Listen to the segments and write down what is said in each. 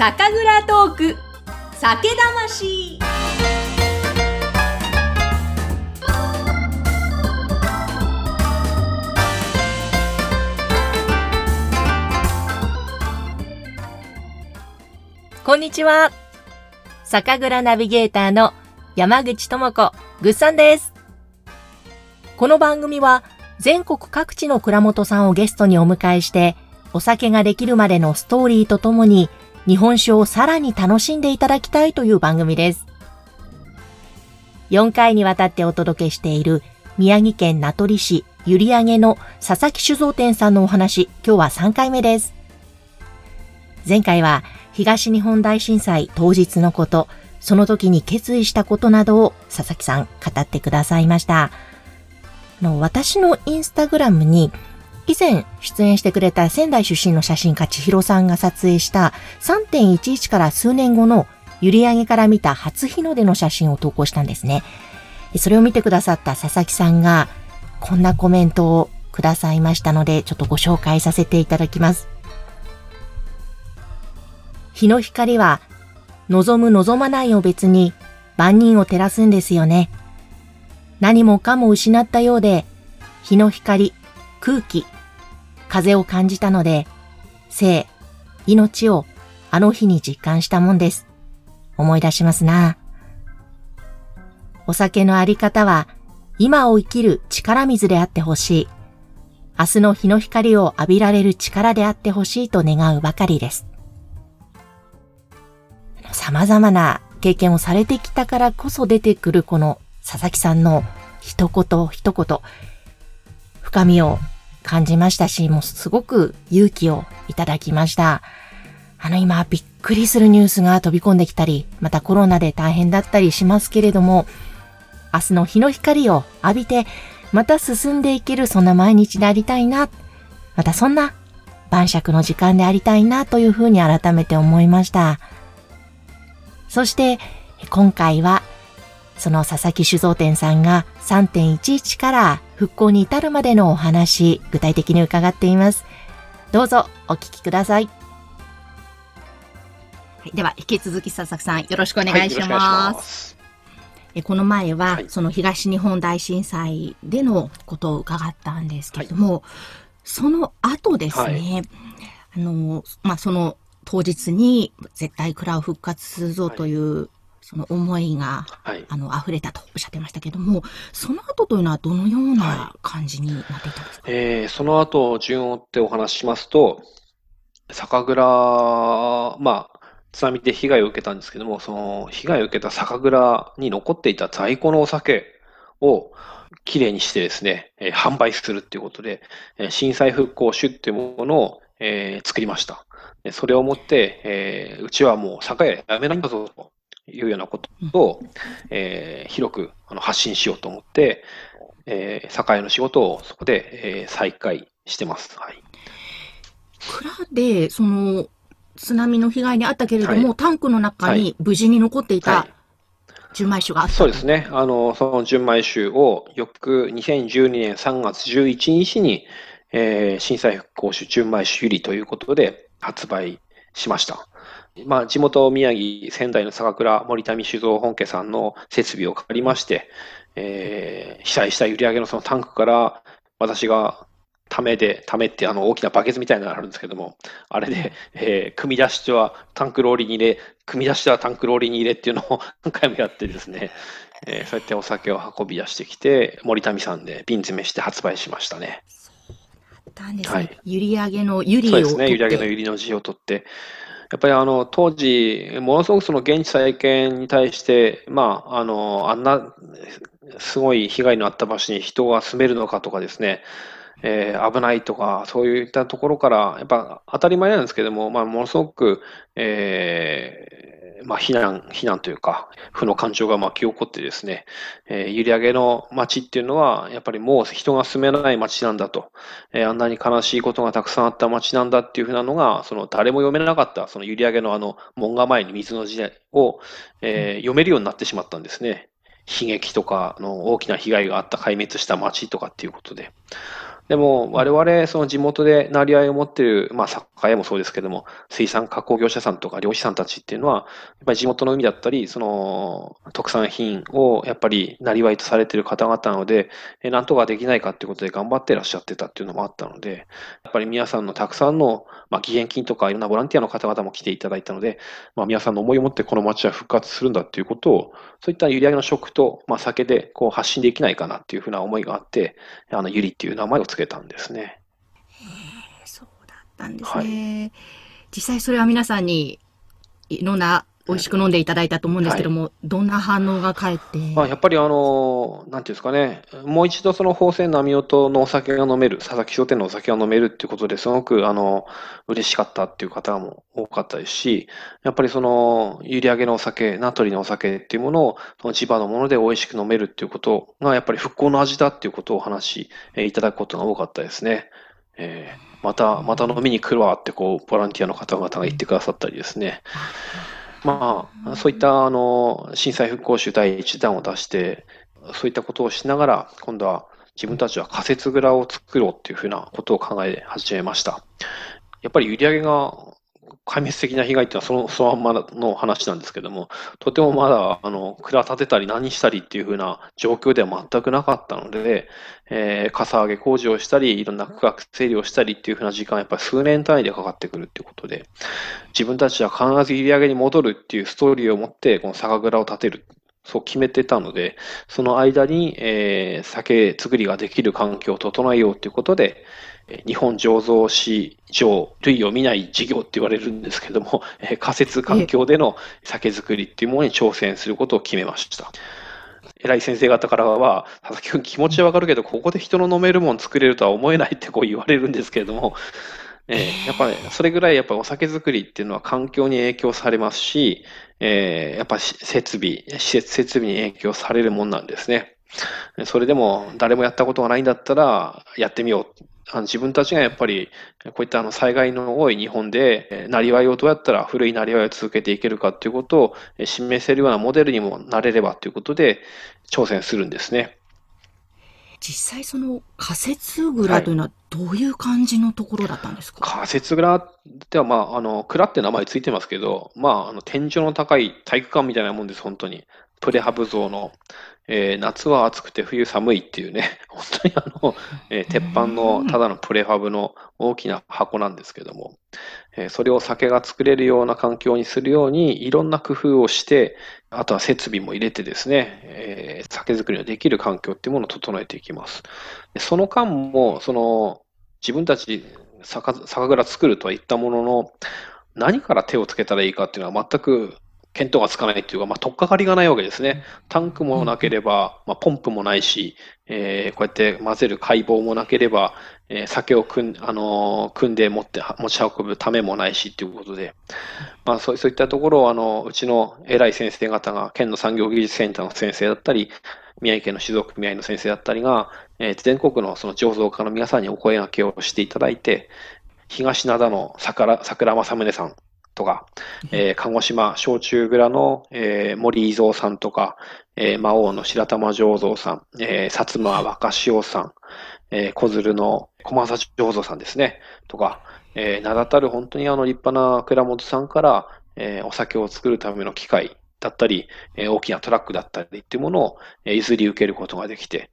酒蔵トーク酒魂こんにちは。酒蔵ナビゲーターの山口智子、ぐっさんです。この番組は全国各地の蔵元さんをゲストにお迎えして、お酒ができるまでのストーリーとともに、日本酒をさらに楽しんでいただきたいという番組です。4回にわたってお届けしている宮城県名取市閖上の佐々木酒造店さんのお話、今日は3回目です。前回は東日本大震災当日のこと、その時に決意したことなどを佐々木さん語ってくださいました。の私のインスタグラムに以前出演してくれた仙台出身の写真家千尋さんが撮影した3.11から数年後の閖上から見た初日の出の写真を投稿したんですね。それを見てくださった佐々木さんがこんなコメントをくださいましたのでちょっとご紹介させていただきます。日の光は望む望まないを別に万人を照らすんですよね。何もかも失ったようで、日の光、空気、風を感じたので、生、命をあの日に実感したもんです。思い出しますな。お酒のあり方は、今を生きる力水であってほしい。明日の日の光を浴びられる力であってほしいと願うばかりです。様々な経験をされてきたからこそ出てくるこの佐々木さんの一言一言、深みを感じましたし、もうすごく勇気をいただきました。あの今びっくりするニュースが飛び込んできたり、またコロナで大変だったりしますけれども、明日の日の光を浴びて、また進んでいけるそんな毎日でありたいな、またそんな晩酌の時間でありたいなというふうに改めて思いました。そして、今回は、その佐々木酒造店さんが3.11から復興に至るまでのお話、具体的に伺っています。どうぞお聞きください。はいでは引き続き佐々木さんよろしくお願いしはいよろしくお願いしま。ますす。えこの前は、はいその東日本大震災でのことを伺ったんですけれども、その後ですね、あの、まあ、その当日に絶対蔵を復活するぞという、その思いが、はい。あの、溢れたとおっしゃってましたけども、その後というのはどのようなは感じになっていたんですか、えーその後、順を追ってお話ししますと、酒蔵、まあ、津波で被害を受けたんですけども、その被害を受けた酒蔵に残っていた在庫のお酒をきれいにしてですね、えー販売するっていうことで、えー震災復興酒っていうものを、えー作りました。でそれをもって、えーうちはもう酒屋やめないんだぞというようなことを、えー広くあの発信しようと思って、えー酒屋の仕事をそこで、えー再開してます。はい。蔵で、その、津波の被害にあったけれども、はタンクの中はに無事に残っていたはい純米酒があったそうですね。あの、その純米酒を翌2012年3月11日に、えー震災復興酒純米酒ゆりということで発売しました。まあ、地元宮城、仙台の酒蔵森民酒造本家さんの設備を借りまして、えー被災した閖上のそのタンクから私がためで、ためってあの大きなバケツみたいなのがあるんですけども、あれで、えー組み出してはタンクローリーに入れ、組み出してはタンクローリーに入れっていうのを 何回もやってですね、えーそうやってお酒を運び出してきて、森民さんで瓶詰めして発売しましたね。たんですね。はい。ゆり上げのゆりをそうですね、取って。閖上のゆりの字を取って、やっぱりあの当時、ものすごくその現地再建に対して、まあ、あのあんなすごい被害のあった場所に人が住めるのかとかですね、えー危ないとか、そういったところから、やっぱ当たり前なんですけども、まあ、ものすごく、えーまあ、避難、避難というか、負の感情が巻き起こってですね、えー、閖上の町っていうのは、やっぱりもう人が住めない町なんだと、えーあんなに悲しいことがたくさんあった町なんだっていうふうなのが、その誰も読めなかった、その閖上のあの門構えに水の字を、えー読めるようになってしまったんですね。悲劇とかの大きな被害があった壊滅した町とかっていうことで。でも、我々、その地元でなりわいを持っている、まあ、酒屋もそうですけども、水産加工業者さんとか漁師さんたちっていうのは、やっぱり地元の海だったり、その、特産品をやっぱりなりわいとされてる方々なので、なんとかできないかっていうことで頑張ってらっしゃってたっていうのもあったので、やっぱり皆さんのたくさんの、まあ、義援金とかいろんなボランティアの方々も来ていただいたので、まあ、皆さんの思いを持ってこの街は復活するんだっていうことを、そういった閖上の食と、まあ、酒でこう発信できないかなっていうふうな思いがあって、あの、ゆりっていう名前をつけたんですね。そうだったんですね。はい、実際それは皆さんにいろんな美味しく飲んでいただいたと思うんですけども、はい、どんな反応が返って？まあ、やっぱりあの、なんていうんですかね、もう一度その宝泉波音のお酒が飲める、佐々木商店のお酒が飲めるっていうことですごくあの、嬉しかったっていう方も多かったですし、やっぱりその、閖上げのお酒、名取のお酒っていうものを、その千葉のもので美味しく飲めるっていうことが、やっぱり復興の味だっていうことをお話しいただくことが多かったですね。えーまた、また飲みに来るわって、こう、ボランティアの方々が言ってくださったりですね。まあ、そういったあの震災復興集第一弾を出して、そういったことをしながら、今度は自分たちは仮設蔵を作ろうっていうふうなことを考え始めました。やっぱり売り上げが壊滅的な被害っていうのはそのそのままの話なんですけども、とてもまだ、あの、蔵立てたり何したりっていう風な状況では全くなかったので、えー、かさ上げ工事をしたり、いろんな区画整理をしたりっていう風な時間はやっぱり数年単位でかかってくるっていうことで、自分たちは必ず売り上げに戻るっていうストーリーを持って、この酒蔵を建てる。そう決めてたので、その間に、えー、酒造りができる環境を整えようということで、日本醸造市場類を見ない事業って言われるんですけども、仮設環境での酒造りっていうものに挑戦することを決めました。偉い先生方からは、佐々木君気持ちはわかるけど、ここで人の飲めるもの作れるとは思えないってこう言われるんですけれども、えー、やっぱり、それぐらいやっぱお酒作りっていうのは環境に影響されますし、えー、やっぱ設備、施設設備に影響されるもんなんですね。それでも誰もやったことがないんだったらやってみよう。あの自分たちがやっぱりこういったあの災害の多い日本で、なりわいをどうやったら古いなりわいを続けていけるかということを示せるようなモデルにもなれればということで挑戦するんですね。実際その仮設蔵というのはどういう感じのところだったんですか、はい、仮設蔵では、まあ、あの、蔵って名前ついてますけど、まあ、あの、天井の高い体育館みたいなもんです、本当に。プレハブ像の。えー、夏は暑くて冬寒いっていうね、本当にあの、えー、鉄板のただのプレファブの大きな箱なんですけども、えー、それを酒が作れるような環境にするようにいろんな工夫をして、あとは設備も入れてですね、えー、酒造りのできる環境っていうものを整えていきます。その間も、その、自分たち酒蔵作るとは言ったものの、何から手をつけたらいいかっていうのは全く見当がつかないっていうか、まあ、取っかかりがないわけですね。タンクもなければ、まあ、ポンプもないし、えー、こうやって混ぜる解剖もなければ、えー、酒を組ん,、あのー、組んで持って持ち運ぶためもないしっていうことで、まあ、そうそういったところをあのうちの偉い先生方が、県の産業技術センターの先生だったり、宮城県の酒造組合の先生だったりが、えー、全国のその醸造家の皆さんにお声掛けをしていただいて、東灘の桜桜正宗さんとか、えー、鹿児島焼酎蔵の、えー、森伊蔵さんとか、えー、魔王の白玉醸造さん、えー、薩摩若潮さん、えー、小鶴の駒沢醸造さんですね、とか、えー、名だたる本当にあの立派な蔵元さんから、えー、お酒を作るための機械だったり、えー、大きなトラックだったりっていうものを、えー、譲り受けることができて、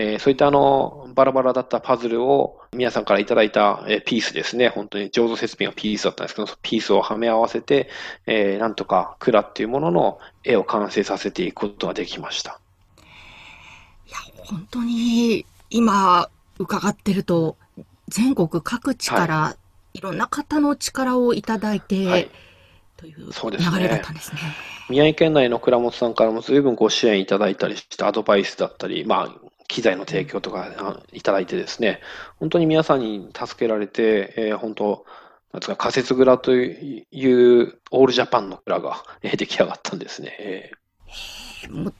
えー、そういったあの、バラバラだったパズルを皆さんからいただいた、えー、ピースですね。本当に醸造設備がピースだったんですけど、ピースをはめ合わせて、えー、なんとか蔵っていうものの絵を完成させていくことができました。いや、本当に今伺ってると、全国各地からいろんな方の力をいただいて、はい、という流れだったんですね。宮城県内の倉本さんからも随分ご支援いただいたりして、アドバイスだったり、まあ、機材の提供とかいただいてですね、本当に皆さんに助けられて、えー、本当、なんですか、仮設蔵というオールジャパンの蔵が、えー、出来上がったんですね。えー、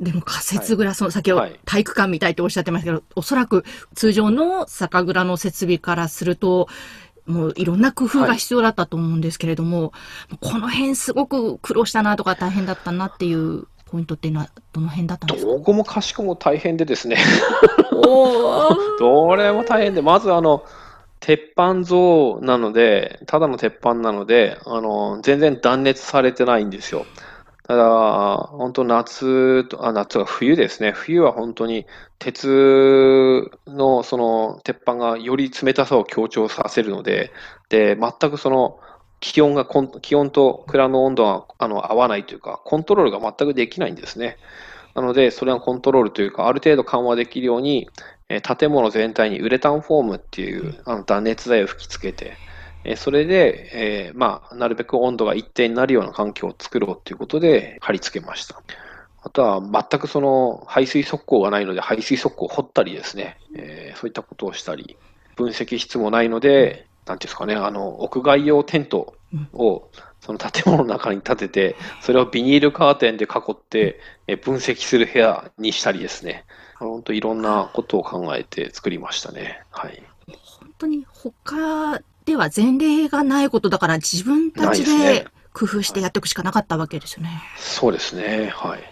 でも仮設蔵、はい、その先ほど体育館みたいっておっしゃってましたけど、はい、おそらく通常の酒蔵の設備からすると、もういろんな工夫が必要だったと思うんですけれども、はい、この辺すごく苦労したなとか大変だったなっていうポイントっていうのはどの辺だったんですか？どこもかしこも大変でですね どれも大変で、まずあの、鉄板像なので、ただの鉄板なので、あの、全然断熱されてないんですよ。ただ、本当夏と、あ、夏は冬ですね。冬は本当に鉄のその鉄板がより冷たさを強調させるので、で、全くその気温が、気温と蔵の温度があの合わないというか、コントロールが全くできないんですね。なので、それはコントロールというか、ある程度緩和できるように、え建物全体にウレタンフォームっていうあの断熱材を吹き付けて、えそれで、えー、まあ、なるべく温度が一定になるような環境を作ろうということで貼り付けました。あとは全くその排水側溝がないので排水側溝を掘ったりですね、えー、そういったことをしたり、分析室もないので、なんていうんですかね、あの、屋外用テントをその建物の中に建てて、それをビニールカーテンで囲って、え分析する部屋にしたりですね、本当いろんなことを考えて作りましたね。はい。本当に他では前例がないことだから自分たちで工夫してやっていくしかなかったわけですよね。ねそうですね。はい。わ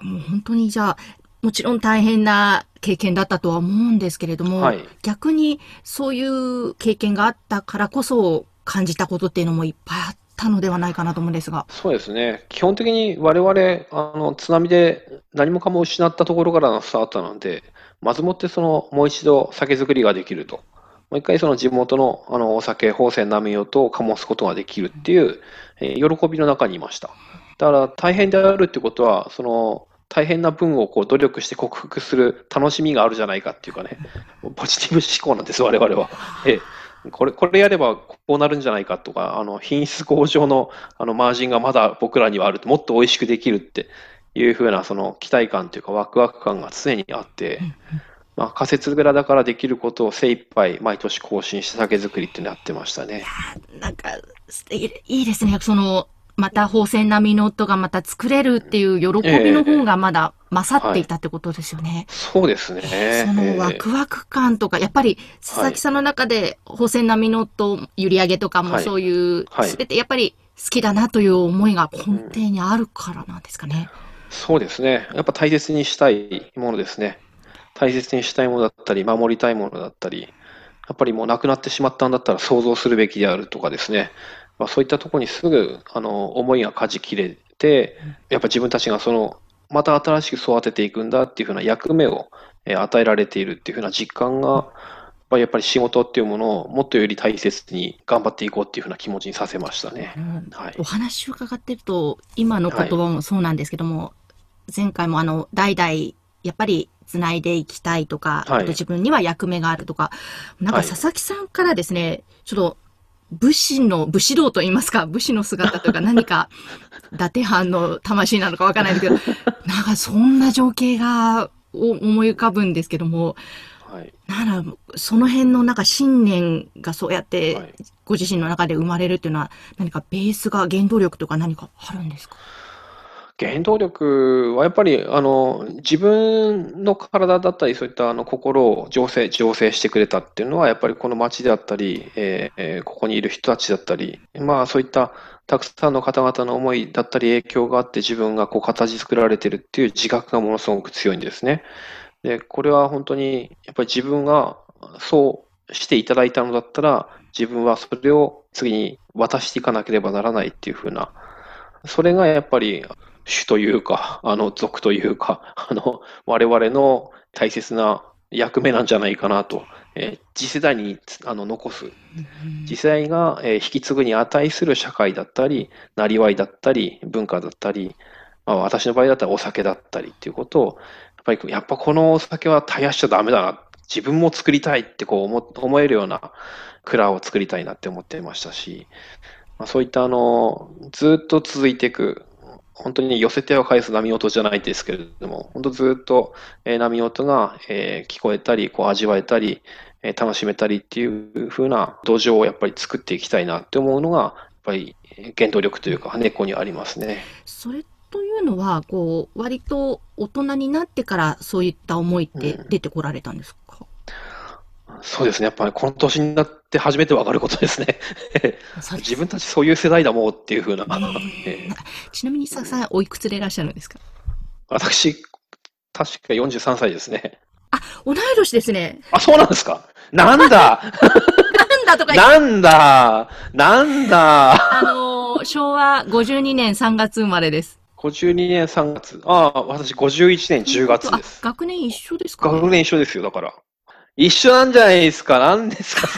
あ、もう本当にじゃあ、もちろん大変な経験だったとは思うんですけれども、はい、逆にそういう経験があったからこそ感じたことっていうのもいっぱいあったのではないかなと思うんですが。そうですね。基本的に我々、あの、津波で何もかも失ったところからのスタートなので、まずもってその、もう一度酒造りができると。もう一回その地元のあのお酒、宝泉波音と醸すことができるっていう、えー、喜びの中にいました。だから大変であるってことは、その大変な分をこう努力して克服する楽しみがあるじゃないかっていうかね、ポジティブ思考なんです、我々は。えこれこれやればこうなるんじゃないかとか、あの品質向上のあのマージンがまだ僕らにはあると、もっと美味しくできるっていうふうなその期待感というか、ワクワク感が常にあって、まあ、仮設蔵だからできることを精一杯毎年更新して酒造りってなってましたね。なんかいいですね。そのまた宝泉並みの音がまた作れるっていう喜びの方がまだ勝っていたってことですよね。えーはい、そうですね。そのワクワク感とか、やっぱり佐々木さんの中で宝泉並みの音、閖上げとかもそういう、すべてやっぱり好きだなという思いが根底にあるからなんですかね。うん、そうですね。やっぱ大切にしたいものですね。大切にしたいものだったり、守りたいものだったり、やっぱりもうなくなってしまったんだったら想像するべきであるとかですね。まあ、そういったところにすぐあの思いが舵切れて、やっぱ自分たちがそのまた新しく育てていくんだっていうふうな役目を与えられているっていうふうな実感が、やっぱり仕事っていうものをもっとより大切に頑張っていこうっていうふうな気持ちにさせましたね。はい、お話を伺ってると、今の言葉もそうなんですけども、はい、前回もあの、代々、やっぱり繋いでいきたいとか、はい、あと自分には役目があるとか、なんか佐々木さんからですね、ちょっと武士の、武士道と言いますか、武士の姿とか何か、伊達藩の魂なのかわからないですけど、なんかそんな情景が思い浮かぶんですけども、はい、なら、その辺のなんか信念がそうやって、ご自身の中で生まれるっていうのは、何かベースが原動力とか何かあるんですか？原動力はやっぱりあの自分の体だったり、そういったあの心を醸成醸成してくれたっていうのは、やっぱりこの街であったり、えー、ここにいる人たちだったり、まあ、そういったたくさんの方々の思いだったり、影響があって、自分がこう形作られてるっていう自覚がものすごく強いんですね。で、これは本当にやっぱり自分がそうしていただいたのだったら、自分はそれを次に渡していかなければならないっていうふうな、それがやっぱり主というか、あの、族というか、あの、我々の大切な役目なんじゃないかなと、えー、次世代にあの残す、次世代が、えー、引き継ぐに値する社会だったり、なりわいだったり、文化だったり、まあ、私の場合だったらお酒だったりっていうことを、やっぱり、やっぱこのお酒は絶やしちゃダメだな、自分も作りたいってこう思思えるような蔵を作りたいなって思ってましたし、まあ、そういったあの、ずっと続いていく、本当に寄せては返す波音じゃないですけれども、本当ずっと、え波音が、え聞こえたり、こう味わえたり、え楽しめたりっていう風な土壌をやっぱり作っていきたいなって思うのが、やっぱり原動力というか、根っこにありますね。それというのは、こう、割と大人になってからそういった思いって出てこられたんですか、そうですね。やっぱりこの年になって初めてわかることですね。自分たちそういう世代だもんっていうふうな。えー、ちなみにささん、おいくつでいらっしゃるんですか？私、確か43歳ですね。あ、同い年ですね。あ、そうなんですか？なんだ？なんだとかなんだ？なんだ？あのー、昭和52年3月生まれです。52年3月。ああ、私51年10月です。学年一緒ですか、ね、学年一緒ですよ、だから。一緒なんじゃないですか？何ですか？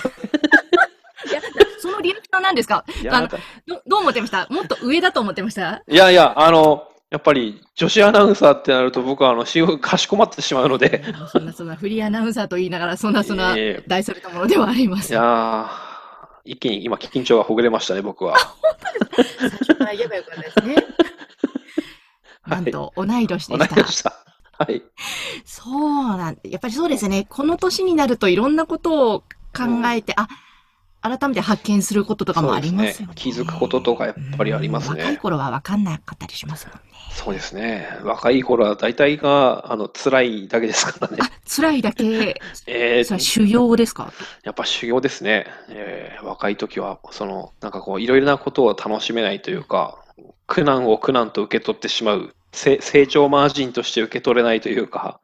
いや、そのリアクションなんですか？あのどどう思ってました？もっと上だと思ってました？いやいや、あの、やっぱり女子アナウンサーってなると僕はあの、かしこまってしまうので。そんなそんなフリーアナウンサーと言いながら、そんなそんな大それたものではありません。いや一気に今緊張がほぐれましたね、僕は。最初か？ら言えばよかったですね。なんと、同い年でした。同い年した。はい。そうなんやっぱりそうですね。この年になるといろんなことを考えて、うん、あ、改めて発見することとかもありますよね。ね気づくこととかやっぱりありますね。若い頃は分かんなかったりしますもんね。そうですね。若い頃は大体が、あの、辛いだけですからね。あ、辛いだけ。えー、それ修行ですか？やっぱ修行ですね。えー、若い時は、その、なんかこう、いろいろなことを楽しめないというか、苦難を苦難と受け取ってしまう、成長マージンとして受け取れないというか、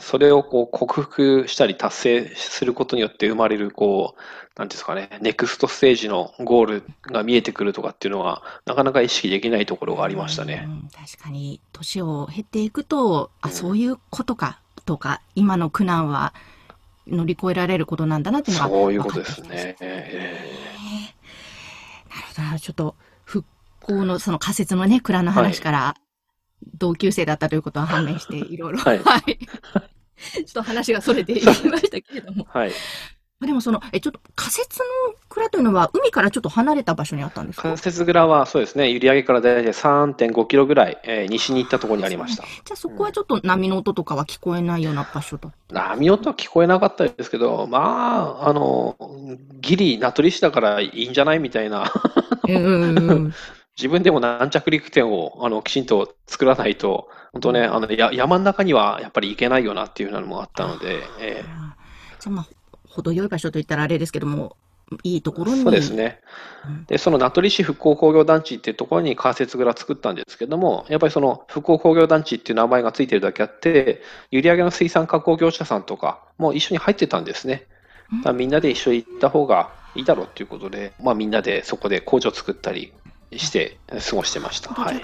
それをこう克服したり達成することによって生まれる、こう、なんですかね、ネクストステージのゴールが見えてくるとかっていうのは、なかなか意識できないところがありましたね。確かに、年を経っていくと、あ、そういうことか、とか、今の苦難は乗り越えられることなんだなっていうのがそういうことですね。えー、なるほど。ちょっと、復興のその仮説のね、蔵の話から、同級生だったということは判明して、いろいろ、はい。はい。ちょっと話がそれていきましたけれども。はい。でもその、え、ちょっと仮設の蔵というのは、海からちょっと離れた場所にあったんですか？仮設蔵はそうですね、閖上から大体3.5キロぐらい、えー、西に行ったところにありました。じゃあそこはちょっと波の音とかは聞こえないような場所だ波音は聞こえなかったですけど、まあ、あの、ギリ、名取市だからいいんじゃないみたいな。自分でも軟着陸点をあのきちんと作らないと、本当ね、あのや山の中にはやっぱり行けないよなっていうのもあったので、えー、じゃあまあ、程よい場所といったらあれですけども、いいところに。そうですね。で、その名取市復興工業団地っていうところに仮設蔵作ったんですけども、やっぱりその復興工業団地っていう名前がついてるだけあって、閖上の水産加工業者さんとかも一緒に入ってたんですね。だみんなで一緒に行った方がいいだろうっていうことで、まあみんなでそこで工場作ったりして過ごしてました。はい。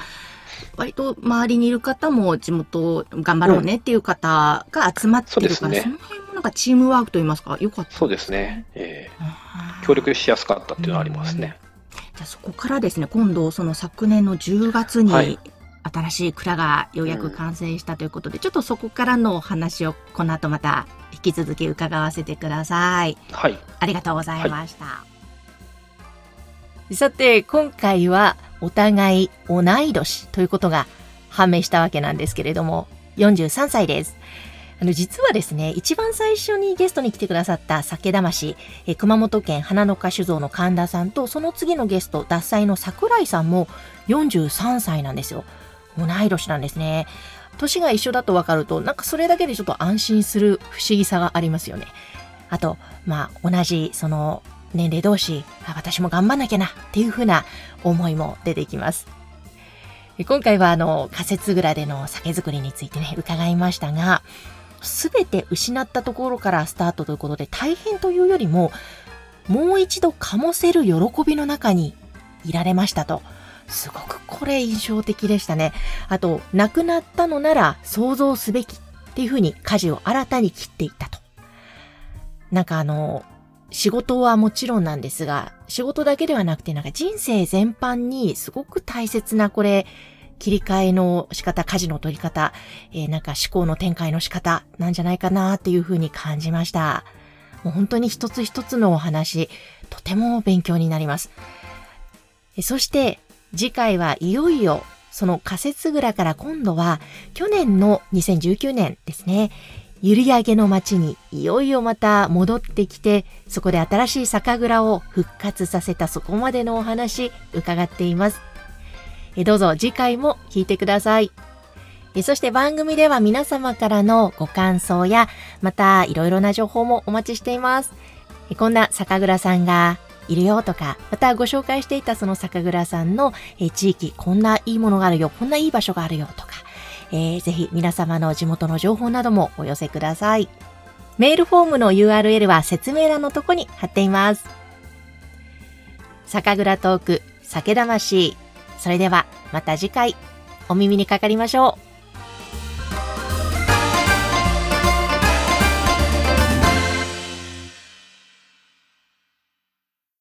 割と周りにいる方も地元頑張ろうねっていう方が集まってるから、うん、そ、ね、の辺もなんかチームワークといいますか、よかった、そうですね、えー。協力しやすかったっていうのはありますね。じゃあそこからですね、今度その昨年の10月に、新しい蔵がようやく完成したということで、うん、ちょっとそこからのお話をこの後また引き続き伺わせてください。はい。ありがとうございました。はい、さて、今回はお互い同い年ということが判明したわけなんですけれども、43歳です。あの、実はですね、一番最初にゲストに来てくださった酒魂、え熊本県花の花酒造の神田さんと、その次のゲスト、脱菜の桜井さんも43歳なんですよ。同い年なんですね。年が一緒だと分かると、なんかそれだけでちょっと安心する不思議さがありますよね。あと、まあ、同じ、その、年齢同士、私も頑張んなきゃなっていうふうな思いも出てきます。今回はあの仮設蔵での酒造りについてね、伺いましたが、すべて失ったところからスタートということで大変というよりも、もう一度醸せる喜びの中にいられましたと。すごくこれ印象的でしたね。あと、亡くなったのなら想像すべきっていうふうに舵を新たに切っていったと。なんかあの、仕事はもちろんなんですが、仕事だけではなくてなんか人生全般にすごく大切なこれ、切り替えの仕方、舵の取り方、えー、なんか思考の展開の仕方なんじゃないかなっていうふうに感じました。もう本当に一つ一つのお話、とても勉強になります。そして次回はいよいよその仮設蔵から今度は去年の2019年ですね、閖上の町にいよいよまた戻ってきて、そこで新しい酒蔵を復活させたそこまでのお話伺っています。えどうぞ次回も聞いてください。そして番組では皆様からのご感想や、またいろいろな情報もお待ちしています。こんな酒蔵さんがいるよとか、またご紹介していたその酒蔵さんの地域、こんないいものがあるよ、こんないい場所があるよとか、えー、ぜひ皆様の地元の情報などもお寄せください。メールフォームの URL は説明欄のとこに貼っています。酒蔵トーク、酒魂。それではまた次回お耳にかかりましょう。